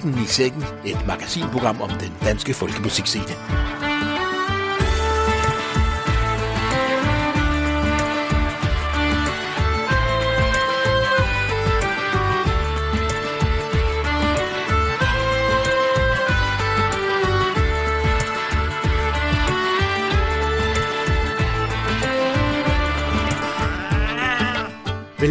Katten i sækken, et magasinprogram om den danske folkemusikscene.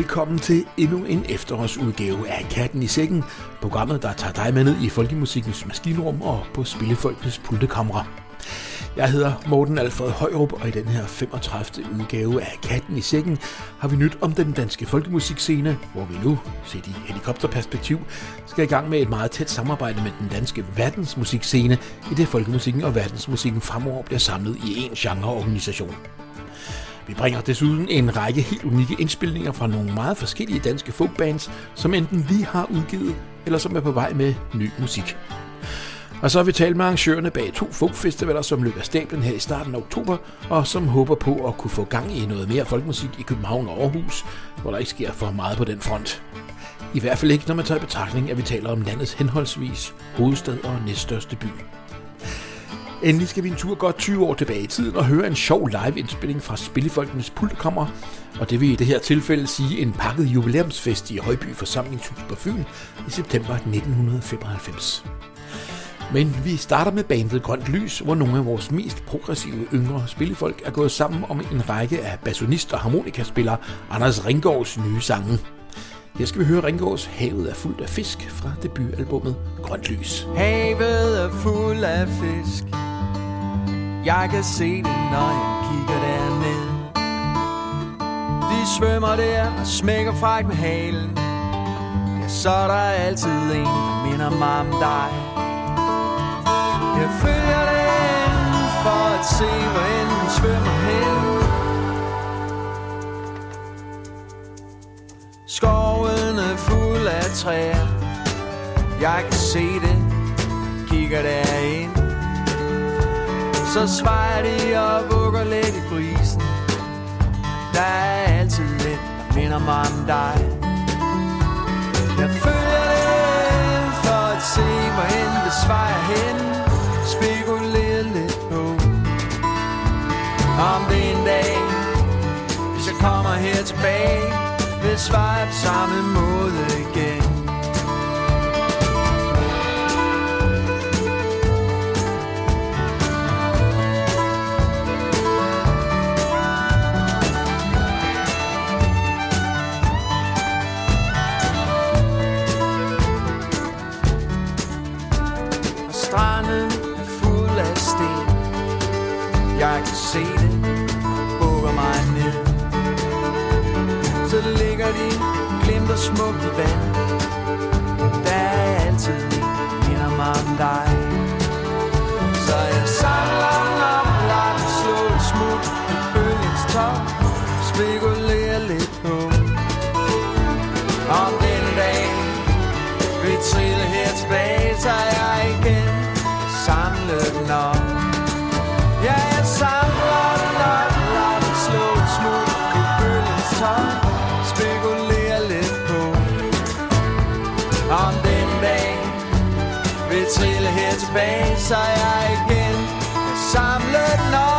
Velkommen til endnu en efterårsudgave af Katten i Sækken, programmet, der tager dig med ned i folkemusikkens maskinrum og på Spillefolkets pultekamre. Jeg hedder Morten Alfred Højrup, og i den her 35. udgave af Katten i Sækken har vi nyt om den danske folkemusikscene, hvor vi nu, set i helikopterperspektiv, skal i gang med et meget tæt samarbejde med den danske verdensmusikscene, i det folkemusikken og verdensmusikken fremover bliver samlet i én genreorganisation. Vi bringer desuden en række helt unikke indspilninger fra nogle meget forskellige danske folkbands, som enten vi har udgivet, eller som er på vej med ny musik. Og så har vi talt med arrangørerne bag to folkfestivaler, som løber stablen her i starten af oktober, og som håber på at kunne få gang i noget mere folkmusik i København og Aarhus, hvor der ikke sker for meget på den front. I hvert fald ikke, når man tager i betragtning, at vi taler om landets henholdsvis hovedstad og næststørste by. Endelig skal vi en tur godt 20 år tilbage i tiden og høre en sjov live-indspilling fra Spillefolkenes Pultekammer, og det vil i det her tilfælde sige en pakket jubilæumsfest i Højby Forsamlingshus på Fyn i september 1995. Men vi starter med bandet Grønt Lys, hvor nogle af vores mest progressive yngre spillefolk er gået sammen om en række af bassonist og harmonikaspiller Anders Ringgaards nye sange. Her skal vi høre Ringgaards Havet er fuldt af fisk fra debutalbummet Grønt Lys. Havet er fuld af fisk. Jeg kan se det, når jeg kigger derned. De svømmer der og smækker fræk med halen. Ja, så er der altid en, der minder mig om dig. Jeg følger den for at se, hvor end den svømmer hen. Fuld af træer. Jeg kan se det Kigger derind Så svejer de og vugger lidt i brisen Der er altid lidt Der minder mig om dig. Jeg følger det For at se hvorhen det svejer hen. Spekulerer lidt på Om det en dag Hvis jeg kommer her tilbage vil svare på samme måde igen. De glimter smukt i vand. Der er altid en, minder mig om dig. Om den dag vil trille her tilbage Så jeg igen samlet nok.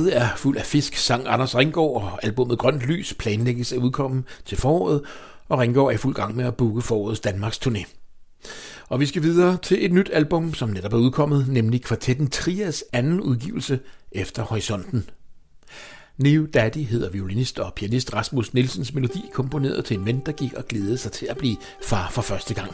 Markedet er fuld af fisk, sang Anders Ringgaard, og albumet Grønt Lys planlægges at udkomme til foråret, og Ringgaard er i fuld gang med at booke forårets Danmarks turné. Og vi skal videre til et nyt album, som netop er udkommet, nemlig kvartetten Trias anden udgivelse efter Horisonten. New Daddy hedder violinist og pianist Rasmus Nielsens melodi, komponeret til en ven, der gik og glædede sig til at blive far for første gang.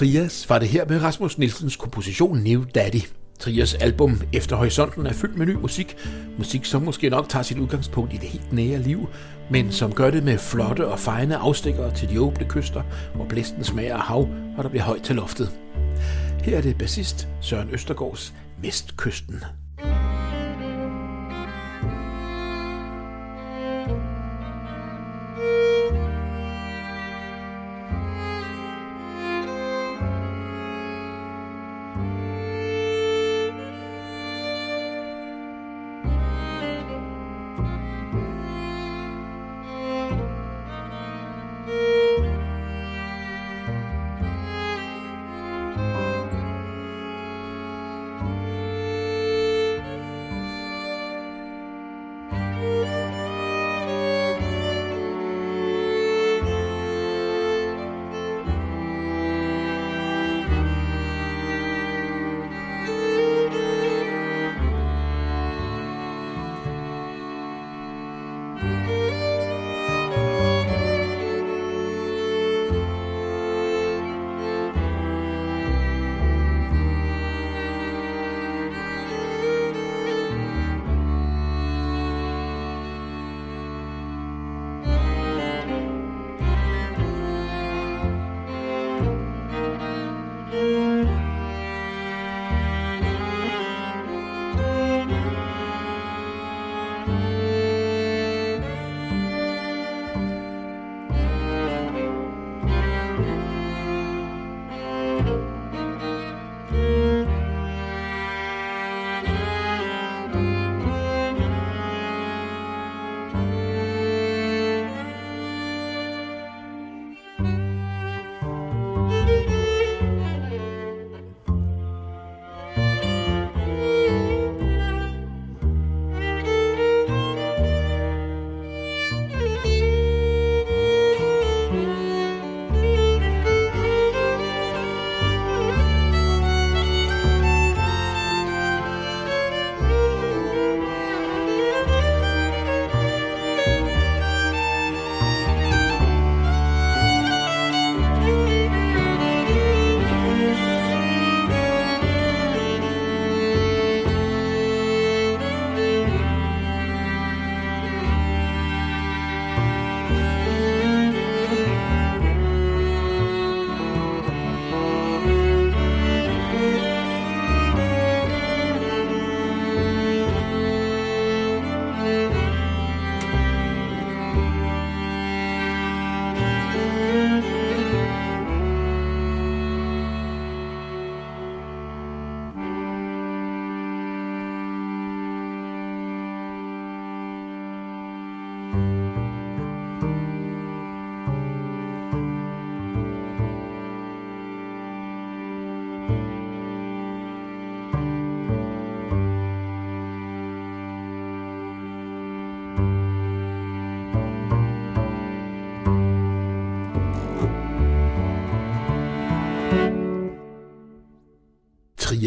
Trias var det her med Rasmus Nielsens komposition New Daddy. Trias album Efter Horisonten er fyldt med ny musik. Musik, som måske nok tager sit udgangspunkt i det helt nære liv, men som gør det med flotte og fejne afstikkere til de åbne kyster, hvor blæsten smager af hav, og der bliver højt til loftet. Her er det bassist Søren Østergaards Vestkysten.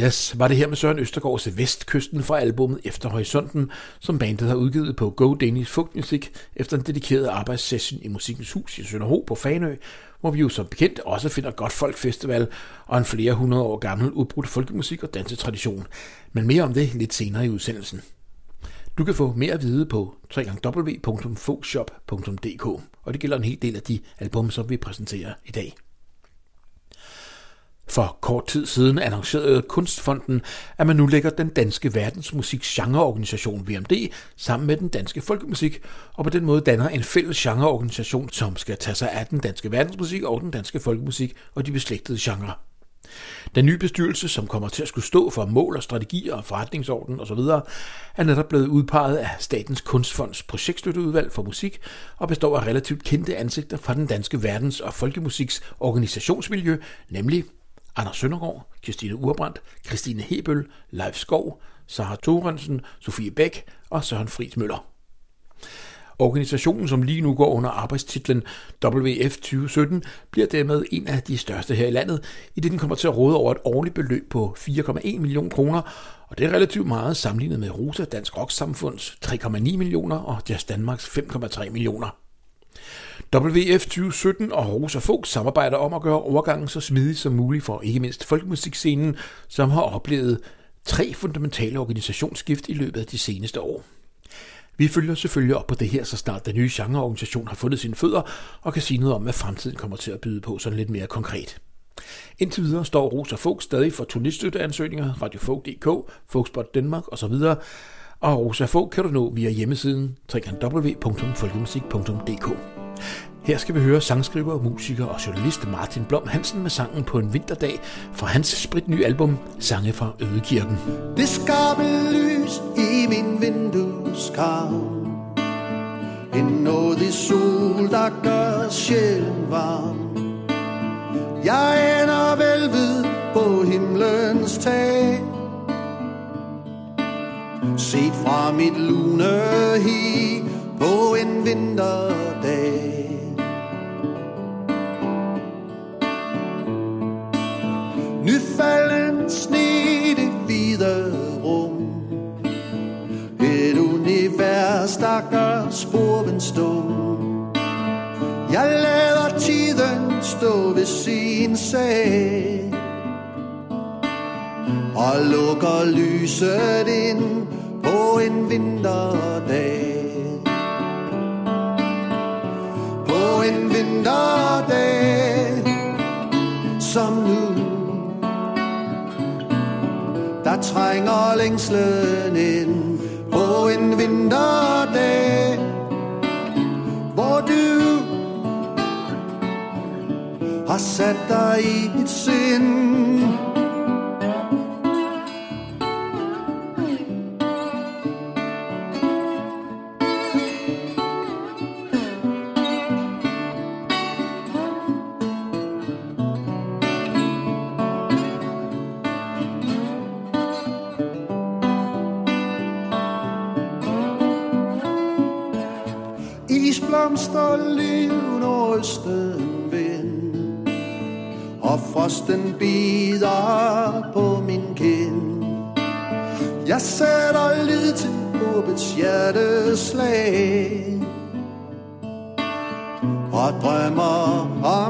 Trias var det her med Søren Østergaards Vestkysten fra albumet Efter Horisonten, som bandet har udgivet på Go Danish Folk Music efter en dedikeret arbejdssession i Musikkens Hus i Sønderho på Fanø, hvor vi jo som bekendt også finder Godt Folk Festival og en flere hundrede år gammel udbrudt folkemusik og dansetradition. Men mere om det lidt senere i udsendelsen. Du kan få mere at vide på www.fogshop.dk, og det gælder en hel del af de album, som vi præsenterer i dag. For kort tid siden annoncerede Kunstfonden, at man nu lægger den danske verdensmusik genreorganisation VMD sammen med den danske folkemusik, og på den måde danner en fælles genreorganisation, som skal tage sig af den danske verdensmusik og den danske folkemusik og de beslægtede genrer. Den nye bestyrelse, som kommer til at skulle stå for mål og strategier og forretningsorden osv., er netop blevet udpeget af Statens Kunstfonds projektstøtteudvalg for musik og består af relativt kendte ansigter fra den danske verdens- og folkemusiks organisationsmiljø, nemlig Anders Søndergaard, Christine Urbrandt, Christine Hebøl, Leif Skov, Sara Thorensen, Sofie Bæk og Søren Friis Møller. Organisationen, som lige nu går under arbejdstitlen WF 2017, bliver dermed en af de største her i landet, i det den kommer til at råde over et årligt beløb på 4,1 millioner kroner, og det er relativt meget sammenlignet med Rosa Dansk Rock Samfunds 3,9 millioner og Jazz Danmarks 5,3 millioner. WF 2017 og Rosa Fogh samarbejder om at gøre overgangen så smidig som muligt for ikke mindst folkemusikscenen, som har oplevet tre fundamentale organisationsskift i løbet af de seneste år. Vi følger selvfølgelig op på det her, så snart den nye genreorganisation har fundet sine fødder og kan sige noget om, hvad fremtiden kommer til at byde på sådan lidt mere konkret. Indtil videre står Rosa Fogh stadig for turiststøtteansøgninger, radiofog.dk, Fogspot Danmark osv., og Rosa Fogh kan du nå via hjemmesiden www.folkemusik.dk. Her skal vi høre sangskriver, musiker og journalist Martin Blom Hansen med sangen på en vinterdag fra hans spritnye album Sange fra Ødekirken. Det skarpe lys i min vindueskarm En nådig sol, der gør sjælen varm. Jeg ender velved på himlens tag. Set fra mit lune hi på en vinterdag. Falden sne det hvide rum. Et univers, der gør sporven stum. Jeg lader tiden stå ved sin sag. Og lukker lyset ind på en vinterdag. På en vinterdag Som nu der trænger længslen ind på en vinterdag, hvor du har sat dig i dit sind. Isblomster liv nordøsten vind. Og frosten bider på min kind. Jeg sætter lid til håbets hjerteslag. Og drømmer om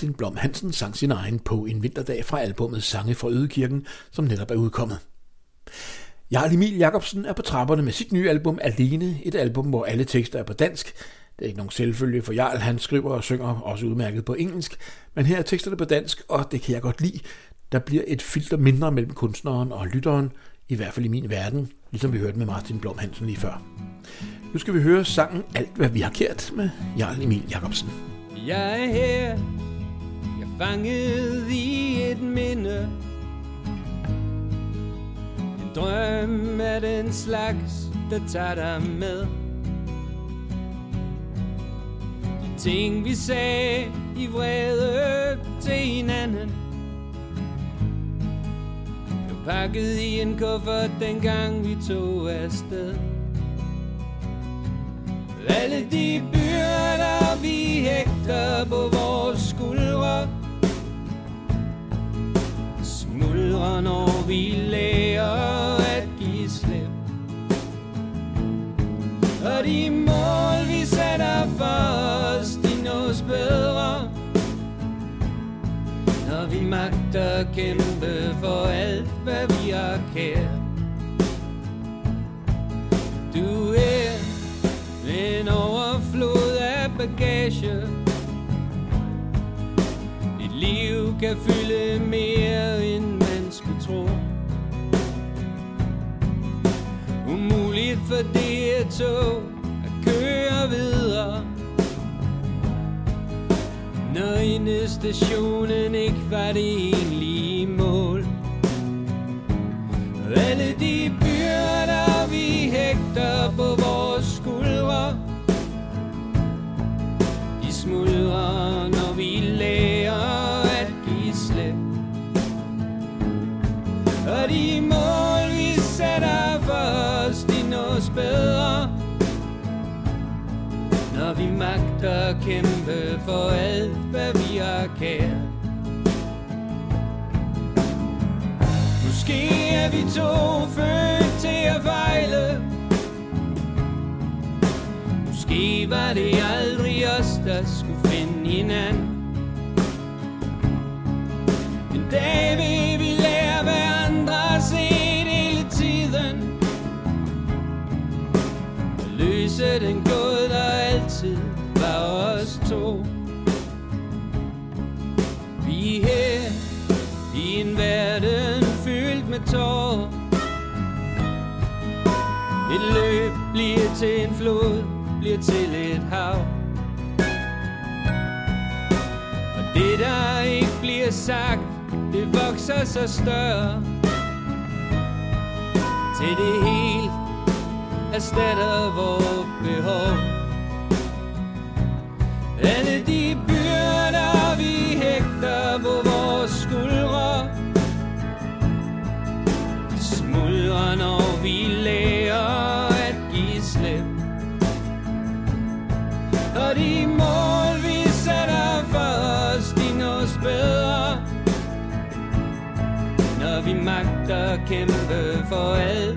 Martin Blom Hansen sang sin egen på en vinterdag fra albumet Sange fra Ødekirken, som netop er udkommet. Jarl Emil Jacobsen er på trapperne med sit nye album Alene, et album, hvor alle tekster er på dansk. Det er ikke nogen selvfølge, for Jarl han skriver og synger også udmærket på engelsk, men her er teksterne på dansk, og det kan jeg godt lide. Der bliver et filter mindre mellem kunstneren og lytteren, i hvert fald i min verden, ligesom vi hørte med Martin Blom Hansen lige før. Nu skal vi høre sangen Alt hvad vi har kært med Jarl Emil Jacobsen. Jeg er her, fanget i et minde. En drøm af den slags, der tager dig med. De ting vi sagde i vrede til hinanden Blev pakket i en kuffert dengang vi tog afsted. Alle de byrder vi hægter på vores skuldre Smuldrer når vi lærer at give slip. Og de mål vi sætter for os, de nås bedre. Når vi magter kæmpe for alt, hvad vi har kært. Du er en overflod af bagage. Dit liv kan fylde tog at køre videre. Når endestationen ikke var det for alt, hvad vi har kært Måske er vi to født til at fejle. Måske var det aldrig os, der skulle finde hinanden. En dag vil vi lære hverandre at se hele tiden. Og løse den gåde, der altid var os to. Tårer. Et løb bliver til en flod, bliver til et hav. Og det der ikke bliver sagt, det vokser så større. Til det helt erstatter vores behov. Alle de byrder vi hægter på kæmpe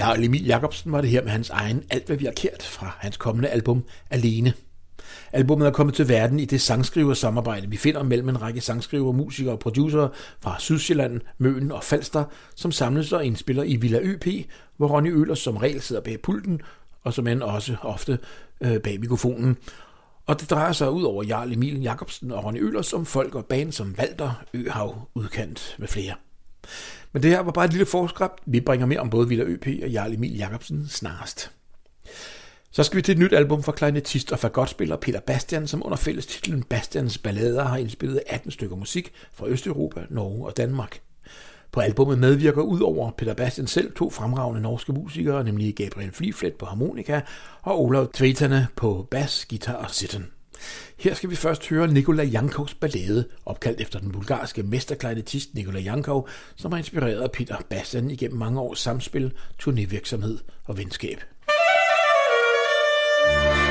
Jarl Emil Jacobsen var det her med hans egen Alt hvad vi har kært fra hans kommende album Alene. Albummet er kommet til verden i det sangskriversamarbejde, vi finder mellem en række sangskriver, musikere og producere fra Sydsjælland, Møn og Falster, som samles og indspiller i Villa ØP, hvor Ronny Øhlers som regel sidder bag pulten, og som end også ofte øh, bag mikrofonen. Og det drejer sig ud over Jarl Emil Jacobsen og Ronny Øhlers om folk og band som Valter, Øhav, Udkant med flere. Men det her var bare et lille forskræbt. Vi bringer mere om både Villa ØP og Jarl Emil Jacobsen snarest. Så skal vi til et nyt album fra klarinettist og fagotspiller Peter Bastian, som under fælles titlen Bastians Ballader har indspillet 18 stykker musik fra Østeuropa, Norge og Danmark. På albummet medvirker udover Peter Bastian selv to fremragende norske musikere, nemlig Gabriel Fliflet på harmonika og Olav Tvetane på bas, guitar og sitten. Her skal vi først høre Nikola Jankovs ballade, opkaldt efter den bulgarske mesterklarinettist Nikola Jankov, som har inspireret Peter Bastian igennem mange års samspil, turnévirksomhed og venskab. dejlig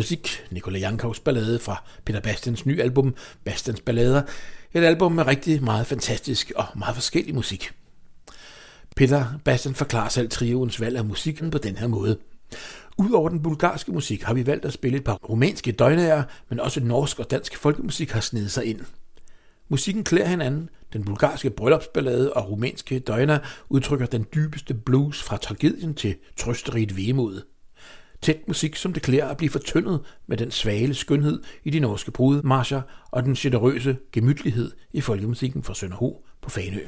musik. Nikolaj Jankovs ballade fra Peter Bastians nye album, Bastians Ballader. Et album med rigtig meget fantastisk og meget forskellig musik. Peter Bastian forklarer selv trioens valg af musikken på den her måde. Udover den bulgarske musik har vi valgt at spille et par rumænske døgnager, men også norsk og dansk folkemusik har snedet sig ind. Musikken klæder hinanden. Den bulgarske bryllupsballade og rumænske døgner udtrykker den dybeste blues fra tragedien til trøsterigt vemod. Tæt musik, som det klæder at blive fortyndet med den svale skønhed i de norske brudmarscher og den generøse gemytlighed i folkemusikken fra Sønderho på Fanø.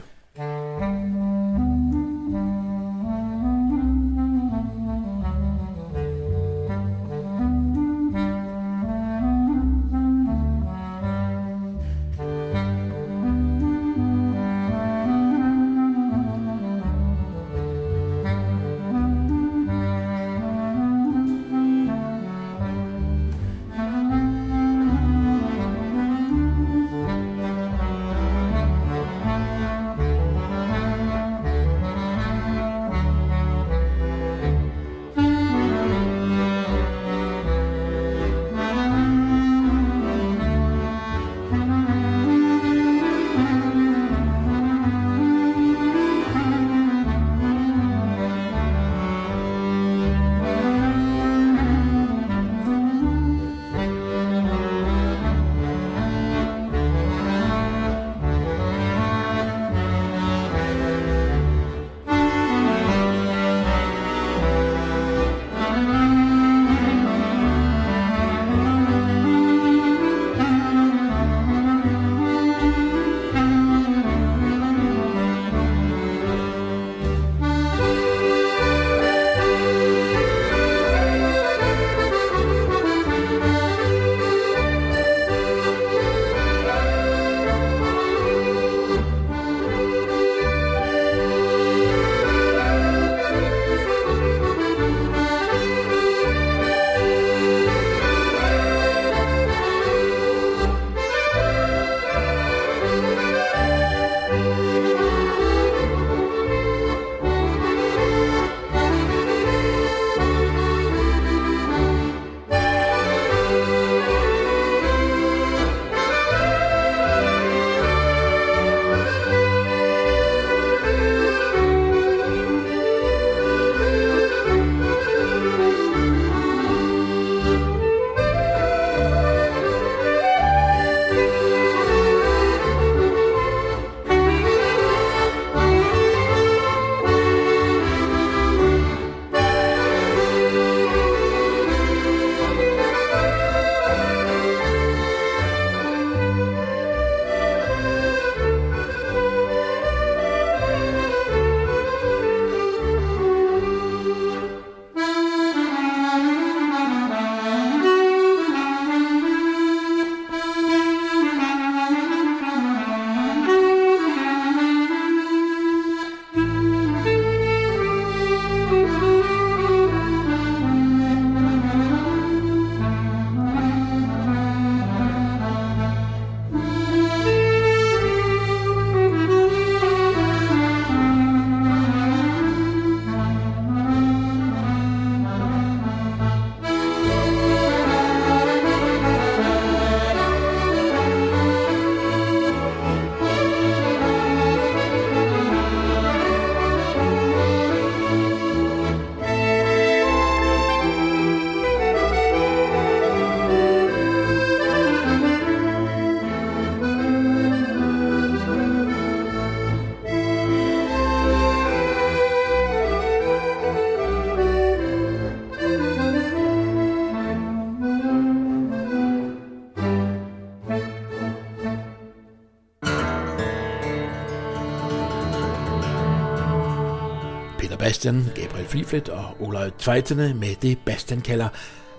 Sebastian, Gabriel Fliflet og Olaj Tveitene med det, Bastian kalder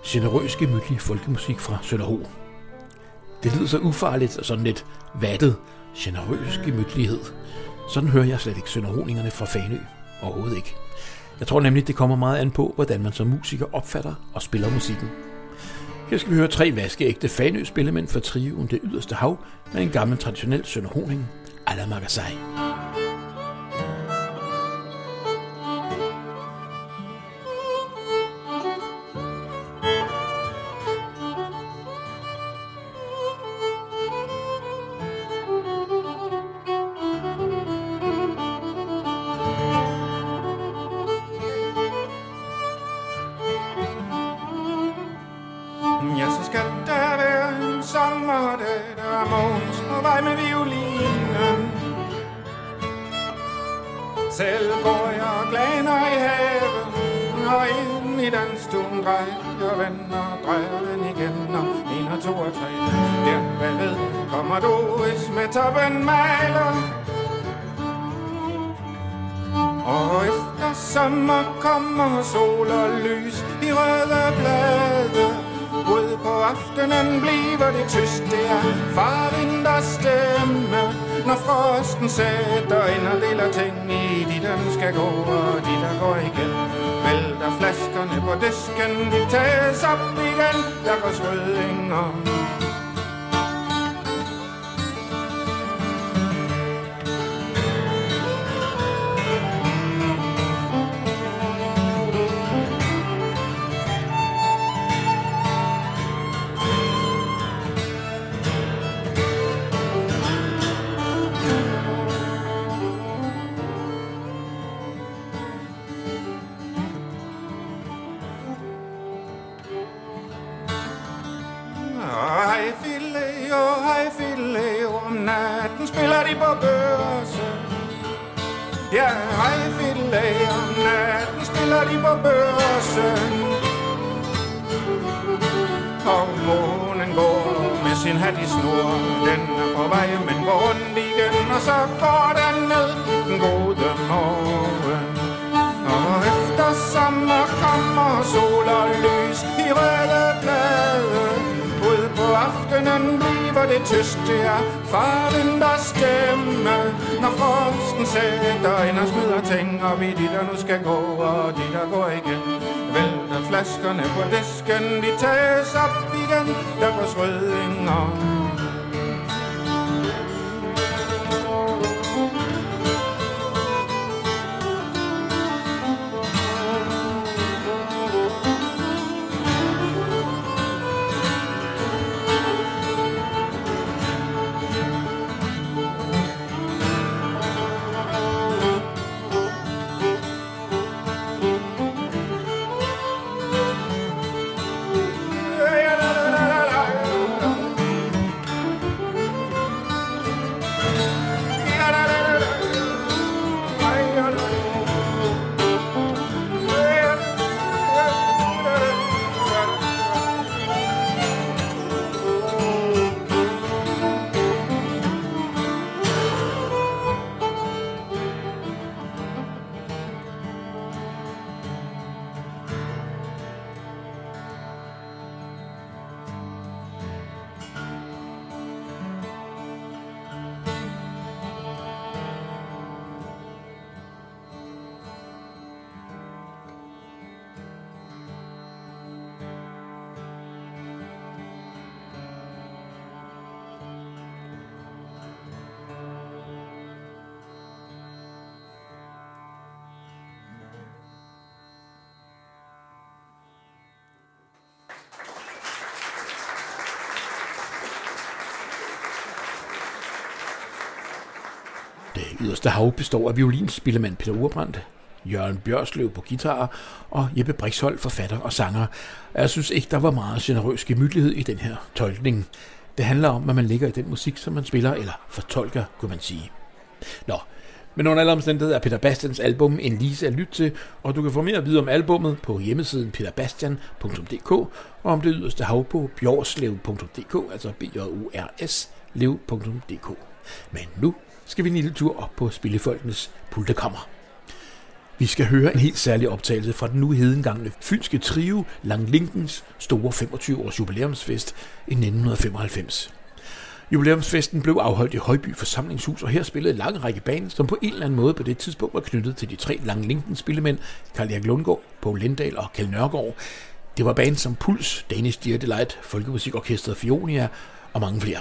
generøs gemytlig folkemusik fra Sønderho. Det lyder så ufarligt og sådan lidt vattet, generøs gemytlighed. Sådan hører jeg slet ikke sønderhoningerne fra Fanø. Overhovedet ikke. Jeg tror nemlig, det kommer meget an på, hvordan man som musiker opfatter og spiller musikken. Her skal vi høre tre vaskeægte Fanø-spillemænd fra trioen Det Yderste Hav med en gammel traditionel sønderhoning, Ala Magasai. Sæt og ind og deler ting i de, der skal gå, og de, der går igen. Vælter flaskerne på disken, de tages op igen, der går skrødinger. om og smider ting op vi de, der nu skal gå, og de, der går igen. Vælter flaskerne på disken, de tages op igen. Der går srødinger yderste hav består af violinspillemand Peter Urbrandt, Jørgen Bjørsløv på guitar og Jeppe Brixhold, forfatter og sanger. Jeg synes ikke, der var meget generøs gemytlighed i den her tolkning. Det handler om, hvad man ligger i den musik, som man spiller eller fortolker, kunne man sige. Nå, men under alle omstændigheder er Peter Bastians album en lise at lytte til, og du kan få mere at vide om albummet på hjemmesiden peterbastian.dk og om det yderste hav på bjorslev.dk, altså b j o r s lev.dk. Men nu skal vi en lille tur op på Spillefolkenes pultekammer. Vi skal høre en helt særlig optagelse fra den nu hedengangne fynske trio Lang Linkens store 25-års jubilæumsfest i 1995. Jubilæumsfesten blev afholdt i Højby Forsamlingshus, og her spillede en lang række band, som på en eller anden måde på det tidspunkt var knyttet til de tre Lang Linkens spillemænd, Karl Erik Lundgaard, Poul Lindal og Kjell Nørgaard. Det var band som Puls, Danish Dear Delight, Folkemusikorkestret Fionia og mange flere.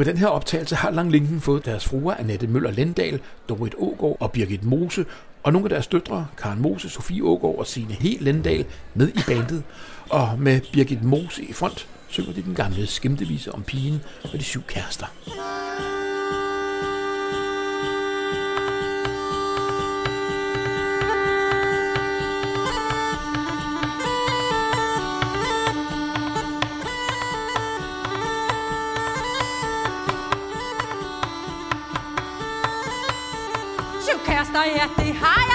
På den her optagelse har Lang Linken fået deres fruer Annette Møller Lendal, Dorit Ågård og Birgit Mose, og nogle af deres døtre, Karen Mose, Sofie Ågård og Signe Helt Lendal, med i bandet. Og med Birgit Mose i front synger de den gamle skimtevise om pigen og de syv kærester. Syv kærester, ja,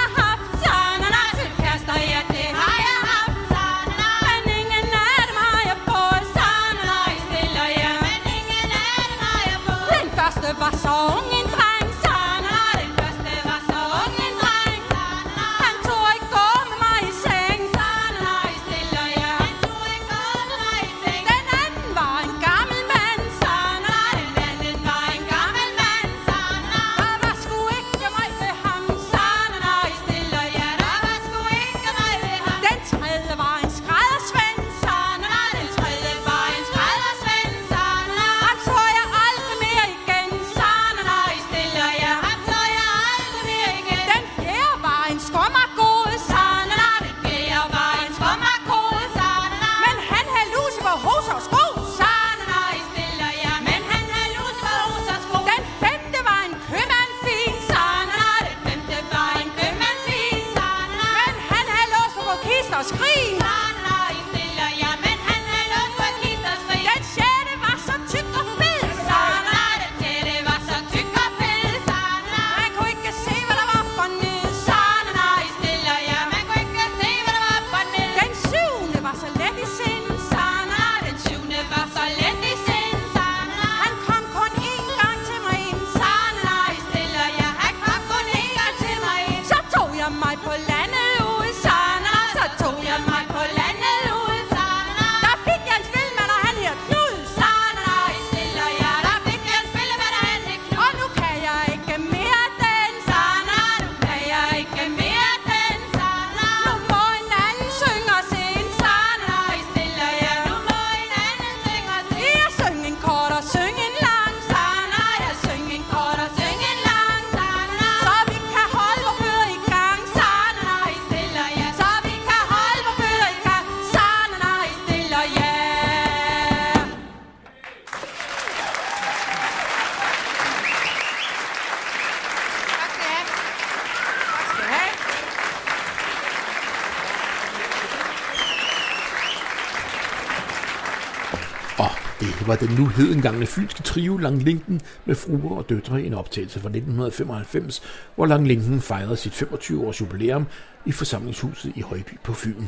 var den nu hedengangne fynske trio Lang Linken med fruer og døtre i en optagelse fra 1995, hvor Lang Linken fejrede sit 25-års jubilæum i forsamlingshuset i Højby på Fyn.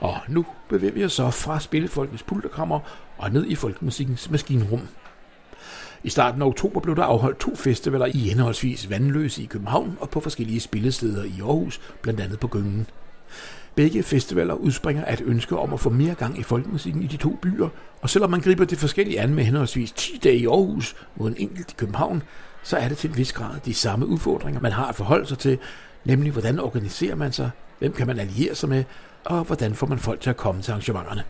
Og nu bevæger vi os så fra Spillefolkets pulterkammer og ned i folkemusikkens maskinrum. I starten af oktober blev der afholdt to festivaler i henholdsvis Vandløse i København og på forskellige spillesteder i Aarhus, blandt andet på Gyngen. Begge festivaler udspringer af et ønske om at få mere gang i folkemusikken i de to byer, og selvom man griber det forskellige an med henholdsvis 10 dage i Aarhus mod en enkelt i København, så er det til en vis grad de samme udfordringer, man har at forholde sig til, nemlig hvordan organiserer man sig, hvem kan man alliere sig med, og hvordan får man folk til at komme til arrangementerne.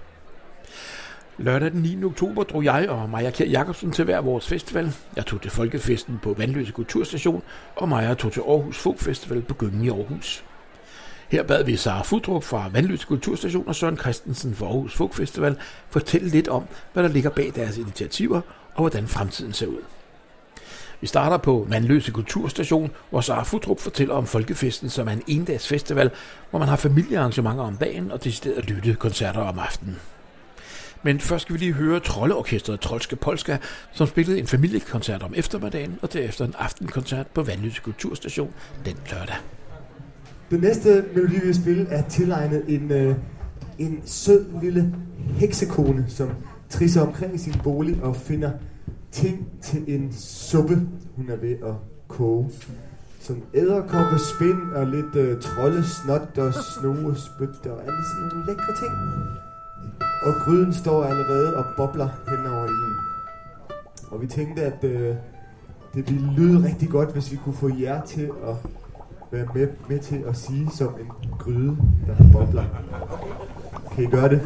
Lørdag den 9. oktober drog jeg og Maja Kjær Jacobsen til hver vores festival. Jeg tog til Folkefesten på Vandløse Kulturstation, og Maja tog til Aarhus Folk Festival på Gyngen i Aarhus. Her bad vi Sara Fudrup fra Vandløs Kulturstation og Søren Christensen fra Aarhus Folk Festival fortælle lidt om, hvad der ligger bag deres initiativer og hvordan fremtiden ser ud. Vi starter på Vandløse Kulturstation, hvor Sara Futrup fortæller om Folkefesten, som er en endags festival, hvor man har familiearrangementer om dagen og decideret lytte koncerter om aftenen. Men først skal vi lige høre troldeorkestret Trolske Polska, som spillede en familiekoncert om eftermiddagen og derefter en aftenkoncert på Vandløse Kulturstation den lørdag. Den næste melodi, vi vil spille, er tilegnet en, øh, en sød lille heksekone, som trisser omkring i sin bolig og finder ting til en suppe, hun er ved at koge. Som æderkoppe, spind og lidt øh, troldesnot og snoge, spyt og alle sådan nogle lækre ting. Og gryden står allerede og bobler hen over en. Og vi tænkte, at øh, det ville lyde rigtig godt, hvis vi kunne få jer til at være med, med til at sige som en gryde, der har bobler. Kan I gøre det?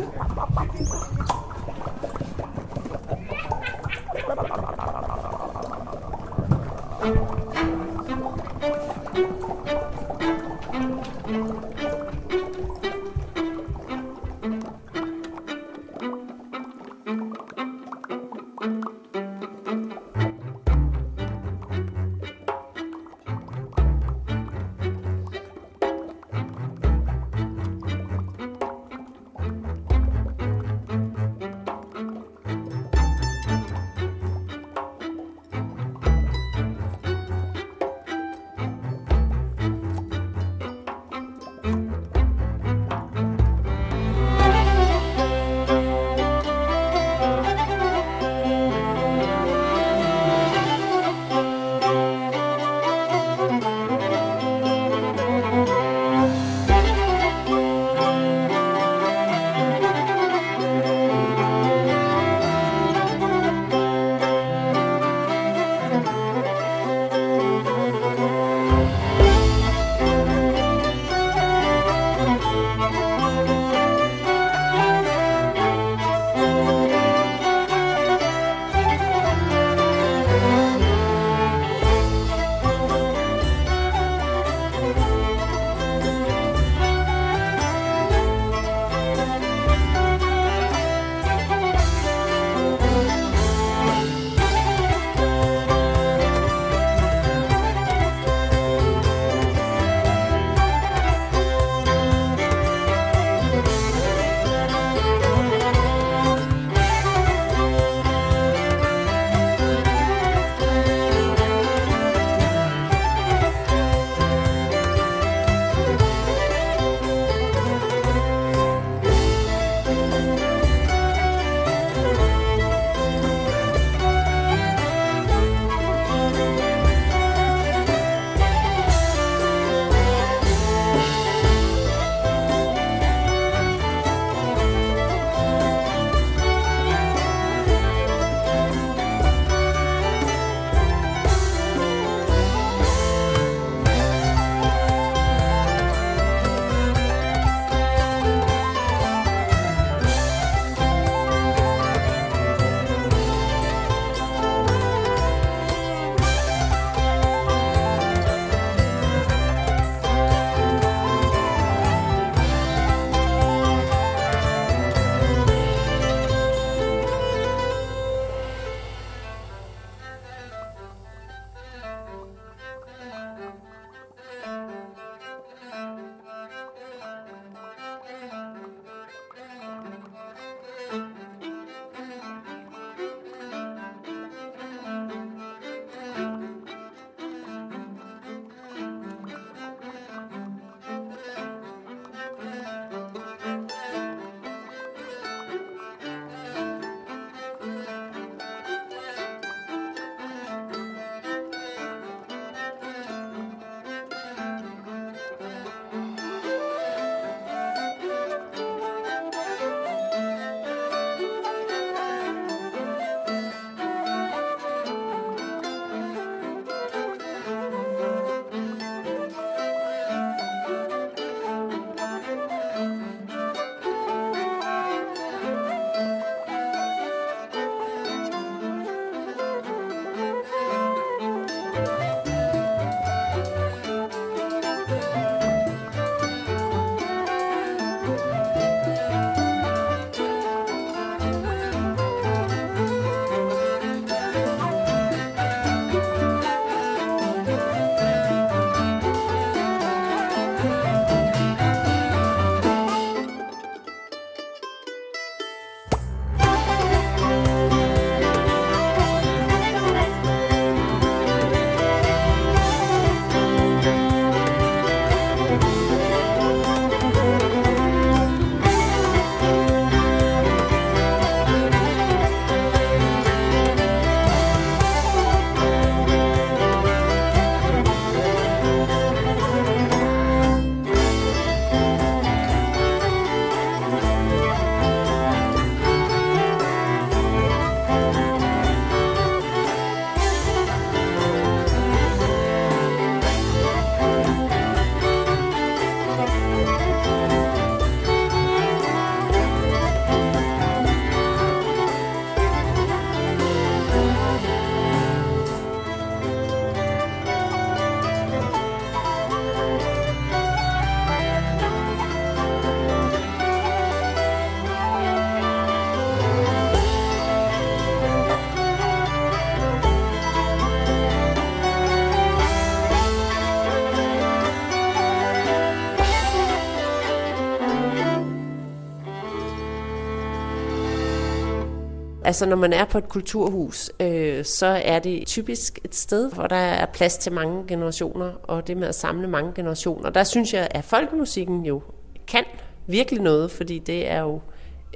Altså når man er på et kulturhus, øh, så er det typisk et sted, hvor der er plads til mange generationer, og det med at samle mange generationer. Der synes jeg, at folkemusikken jo kan virkelig noget, fordi det er jo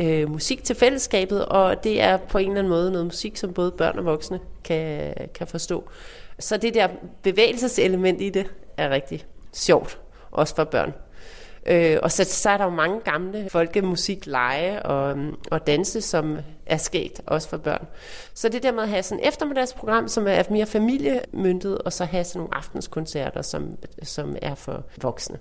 øh, musik til fællesskabet, og det er på en eller anden måde noget musik, som både børn og voksne kan, kan forstå. Så det der bevægelseselement i det er rigtig sjovt, også for børn. Øh, og så, så er der jo mange gamle folkemusikleje og, og danse, som er sket, også for børn. Så det der med at have sådan et eftermiddagsprogram, som er mere familiemyndet, og så have sådan nogle aftenskoncerter, som, som er for voksne.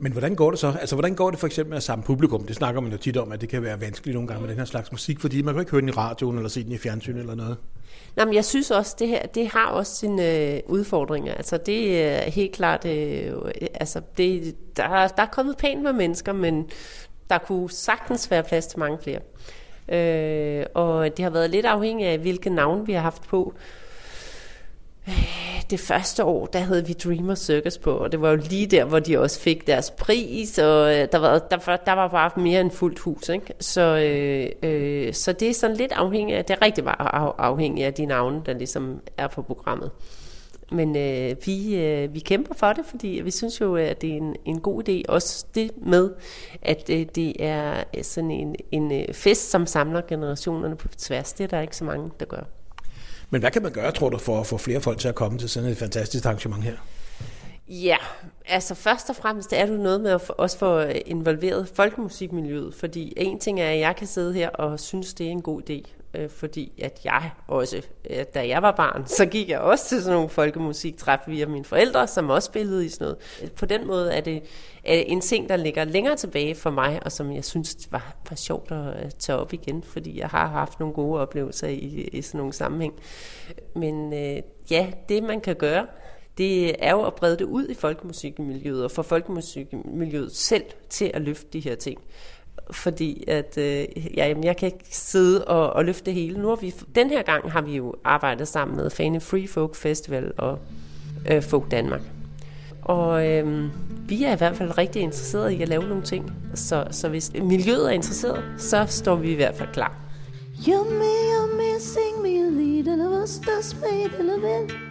Men hvordan går det så? Altså, hvordan går det for eksempel med at samle publikum? Det snakker man jo tit om, at det kan være vanskeligt nogle gange med den her slags musik, fordi man kan ikke høre den i radioen eller se den i fjernsyn eller noget. Nej, men jeg synes også, det her, det har også sine øh, udfordringer. Altså, det er helt klart, øh, altså, det, der, der er kommet pænt med mennesker, men der kunne sagtens være plads til mange flere. Øh, og det har været lidt afhængigt af, hvilke navn vi har haft på. Øh, det første år, der havde vi Dreamer Circus på, og det var jo lige der, hvor de også fik deres pris, og øh, der var, der, der var bare mere end fuldt hus. Ikke? Så, øh, øh, så det er sådan lidt afhængigt af, det er rigtig meget afhængigt af de navne, der ligesom er på programmet. Men øh, vi, øh, vi kæmper for det, fordi vi synes jo, at det er en, en god idé. Også det med, at øh, det er sådan en, en øh, fest, som samler generationerne på tværs. Det er der ikke så mange, der gør. Men hvad kan man gøre, tror du, for at få flere folk til at komme til sådan et fantastisk arrangement her? Ja, altså først og fremmest er det noget med at også få involveret folkemusikmiljøet, fordi en ting er, at jeg kan sidde her og synes, det er en god idé, øh, fordi at jeg også, øh, da jeg var barn, så gik jeg også til sådan nogle folkemusiktræf via mine forældre, som også spillede i sådan noget. På den måde er det er en ting, der ligger længere tilbage for mig, og som jeg synes var, var sjovt at øh, tage op igen, fordi jeg har haft nogle gode oplevelser i, i sådan nogle sammenhæng. Men øh, ja, det man kan gøre, det er jo at brede det ud i folkemusikmiljøet, og få folkemusikmiljøet selv til at løfte de her ting fordi at øh, ja, jamen, jeg kan ikke sidde og, og løfte det hele. Nu har vi, den her gang har vi jo arbejdet sammen med Fane Free Folk Festival og øh, Folk Danmark. Og øh, vi er i hvert fald rigtig interesserede i at lave nogle ting. Så, så hvis miljøet er interesseret, så står vi i hvert fald klar. Yummy, yummy, sing me a little of us, that's made, a little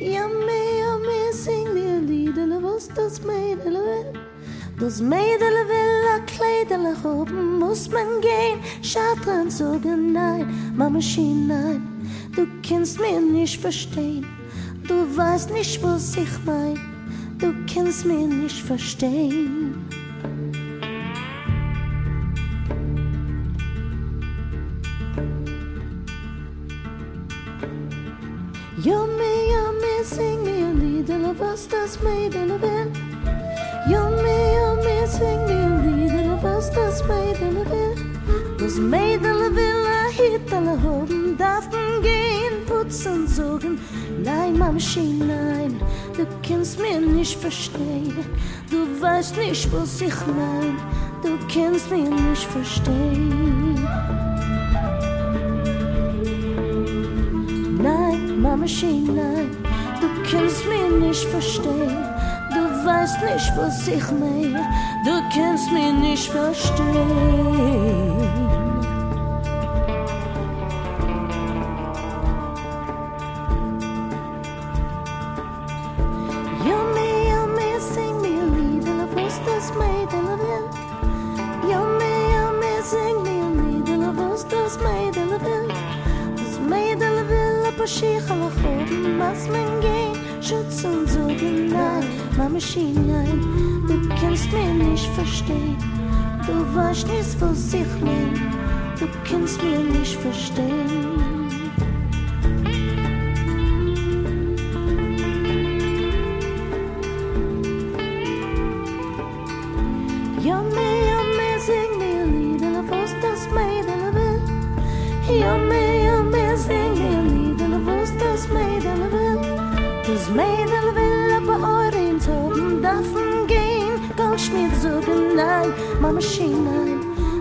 Yummy, yummy, sing me a little of us, that's made, a little Das Mädel will a Kleidele haben, muss man gehen, Schatran sagen nein, Mama schien nein, du kannst mir nicht verstehen, du weißt nicht, was ich mein, du kannst mir nicht verstehen. Yummy, yummy, sing me a Lied, was das Mädel will. Yummy, sing me a Lied, was das Mädel will. Das Mädel will a Hitler haben, darf man gehen, putzen, sogen. Nein, Mama, schien, nein, du kannst mir nicht verstehen. Du weißt nicht, was ich mein, du kannst mir nicht verstehen. Nein, Mama, schien, nein, du kannst mir nicht verstehen. Weißt nicht, was ich meine, du kannst mir nicht verstehen. Das Mädel will aber euren Toten davon gehen. Goldschmied sagen nein, Mama schien nein,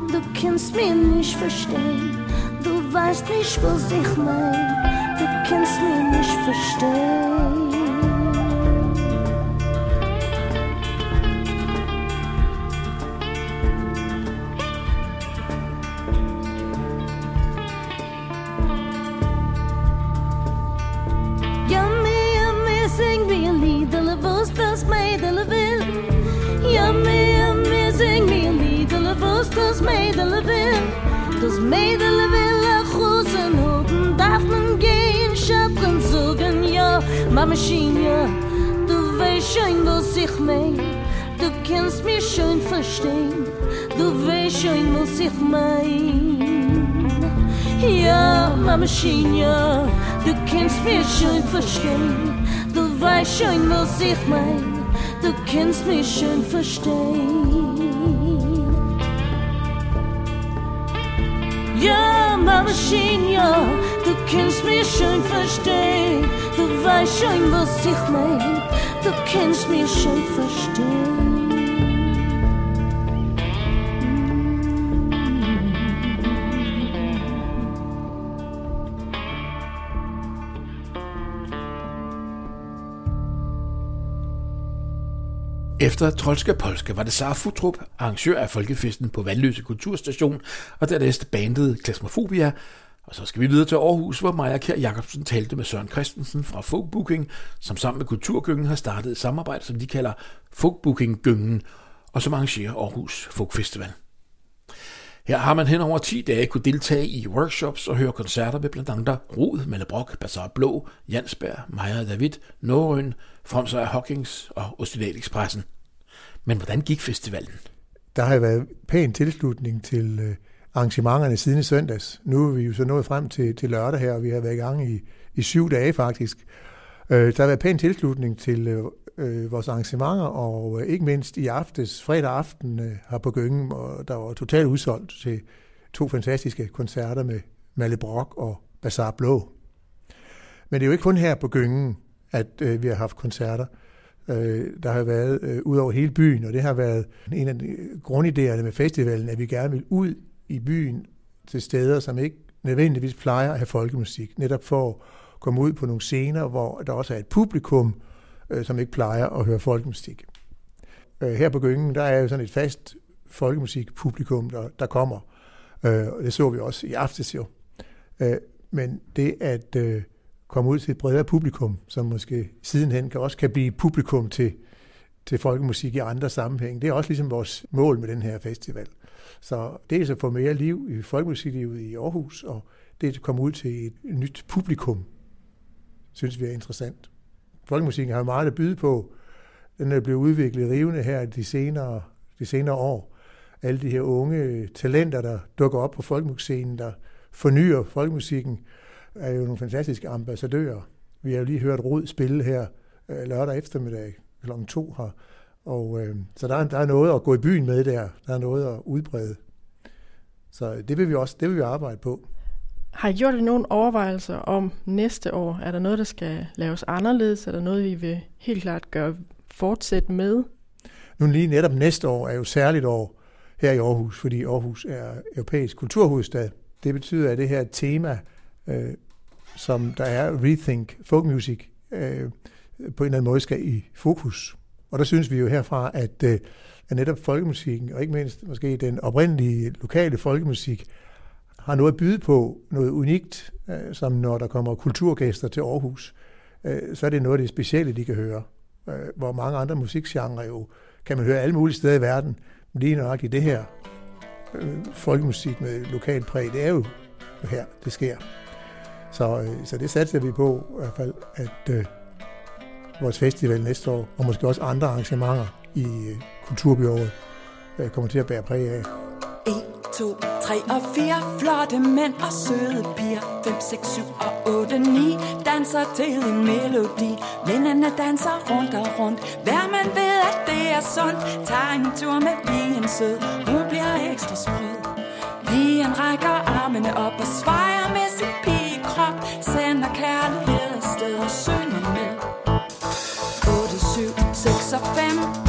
du kannst mir nicht verstehen. Du weißt nicht, was ich mein, du kannst mir nicht verstehen. Maschine, du weißt schon, was ich mein. Du kannst mich schon verstehen, du weißt schon, was ich mein. Ja, Maschine, du kannst mich schon verstehen, du weißt schon, was ich mein. Du kannst mich schon verstehen. Ja, Maschine, ja, du kennst mich schon verstehen. Du weißt schon, was ich mein. Du kennst mich schon verstehen. Efter Trolska Polska var det Sara Futrup, arrangør af Folkefesten på Vandløse Kulturstation, og dernæst bandet Klasmofobia. Og så skal vi videre til Aarhus, hvor Maja Kjær Jacobsen talte med Søren Christensen fra Folkbooking, som sammen med Kulturgyngen har startet et samarbejde, som de kalder Folkbooking-gyngen, og som arrangerer Aarhus Folk Festival. Her har man hen over 10 dage kunne deltage i workshops og høre koncerter med blandt andet Rod, Melle Brock, Bazaar Blå, Jansberg, Maja David, Norøn, Fromsøj Hawkins og Ostinal Expressen. Men hvordan gik festivalen? Der har været pæn tilslutning til øh, arrangementerne siden i søndags. Nu er vi jo så nået frem til, til lørdag her, og vi har været i gang i, i syv dage faktisk. Øh, der har været pæn tilslutning til øh, øh vores arrangementer, og øh, ikke mindst i aftes, fredag aften, øh, her på Gyngen, og der var totalt udsolgt til to fantastiske koncerter med Malle Brock og Bazaar Blå. Men det er jo ikke kun her på Gyngen, at øh, vi har haft koncerter. Øh, der har været øh, ud over hele byen, og det har været en af grundidéerne med festivalen, at vi gerne vil ud i byen til steder, som ikke nødvendigvis plejer at have folkemusik, netop for at komme ud på nogle scener, hvor der også er et publikum, øh, som ikke plejer at høre folkemusik. Øh, her på Gyngen, der er jo sådan et fast folkemusikpublikum, der, der kommer. Øh, og det så vi også i aftes jo. Øh, men det at øh, komme ud til et bredere publikum, som måske sidenhen kan også kan blive publikum til, til folkemusik i andre sammenhæng, det er også ligesom vores mål med den her festival. Så det er at få mere liv i folkemusiklivet i Aarhus, og det at komme ud til et nyt publikum, synes vi er interessant. Folkemusikken har jo meget at byde på. Den er blevet udviklet rivende her de senere, de senere år. Alle de her unge talenter, der dukker op på folkemusikscenen, der fornyer folkemusikken, er jo nogle fantastiske ambassadører. Vi har jo lige hørt Rod spille her øh, lørdag eftermiddag kl. to har og, øh, så der er, der er noget at gå i byen med der. Der er noget at udbrede. Så det vil vi også det vil vi arbejde på. Har I gjort nogle overvejelser om næste år? Er der noget, der skal laves anderledes? Er der noget, vi vil helt klart gøre fortsætte med? Nu lige netop næste år er jo særligt år her i Aarhus, fordi Aarhus er europæisk kulturhovedstad. Det betyder, at det her tema, øh, som der er Rethink Folk Music, øh, på en eller anden måde skal i fokus. Og der synes vi jo herfra, at, øh, at netop folkemusikken, og ikke mindst måske den oprindelige lokale folkemusik, har noget at byde på, noget unikt, øh, som når der kommer kulturgæster til Aarhus, øh, så er det noget af det specielle, de kan høre. Hvor mange andre musikgenre jo kan man høre alle mulige steder i verden, men lige nøjagtigt det her folkemusik med lokalt præg, det er jo her, det sker. Så, så det satser vi på i hvert fald, at vores festival næste år, og måske også andre arrangementer i øh, Kulturbyåret, øh, kommer til at bære præg af. 1, 2, 3 og 4 Flotte mænd og søde piger. 5, 6, 7 og 8, 9 Danser til en melodi. Vennerne danser rundt og rundt. Hver man ved at det er sundt. Tag en tur med pigen sød. Hun bliver ekstra sprød. Pigen rækker armene op og svejer 7,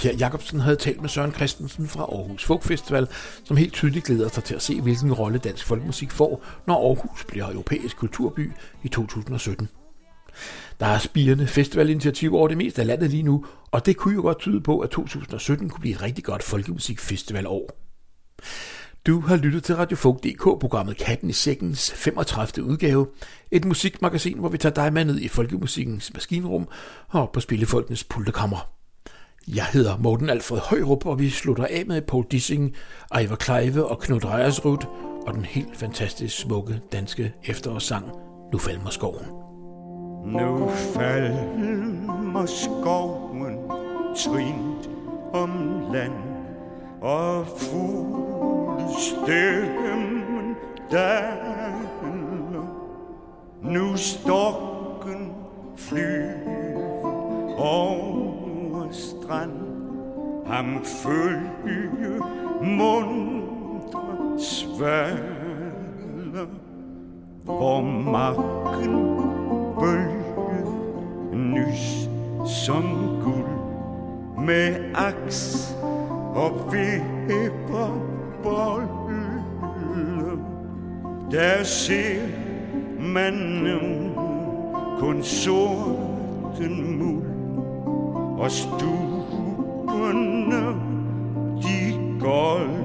Kjær Jacobsen havde talt med Søren Christensen fra Aarhus Folk Festival, som helt tydeligt glæder sig til at se, hvilken rolle dansk folkemusik får, når Aarhus bliver europæisk kulturby i 2017. Der er spirende festivalinitiativer over det meste af landet lige nu, og det kunne jo godt tyde på, at 2017 kunne blive et rigtig godt folkemusikfestivalår. Du har lyttet til Radio Folk.dk-programmet Katten i Sækkens 35. udgave. Et musikmagasin, hvor vi tager dig med ned i folkemusikkens maskinrum og på spillefolkenes pulterkammer. Jeg hedder Morten Alfred Højrup, og vi slutter af med Paul Dissing, Ejver Kleive og Knud Rejersrud og den helt fantastisk smukke danske efterårssang Nu falmer skoven. Nu falmer skoven trint om land og fuglestemmen danner. Nu stokken flyver over strand, ham følge mundre svaler, hvor marken bølge nys som guld med aks og vipper bolle. Der ser man nu kun sorten muld og stuerne de golde.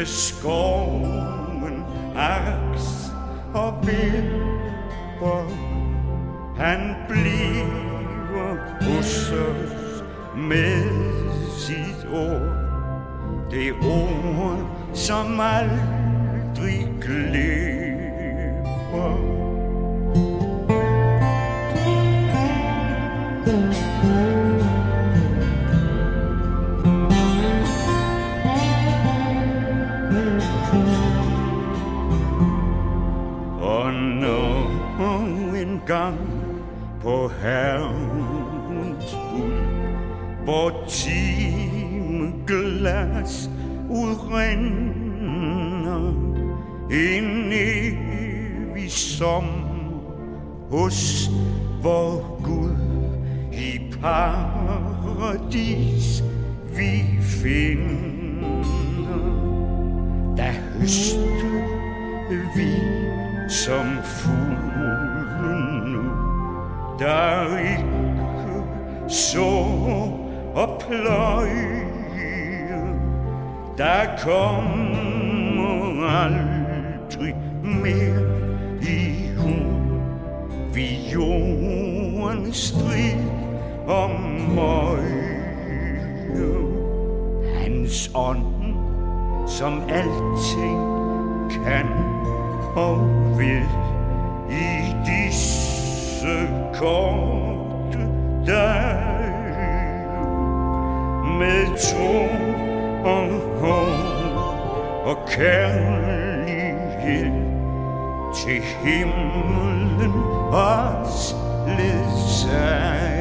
Med skoven, aks og vipper. Han bliver hos os med sit ord. Det ord, som aldrig glipper. Og når en gang på herrens bud, hvor timeglas udrinder en evig sommer hos vor Gud i paradis vi finder. da høster vi som fuglen nu, der ikke så og pløje, der kommer aldrig mere i hun, Vi jorden strid om møje, hans ånd, som alting kan og vil i disse korte dage med tro og håb og kærlighed til himlen os ledsage.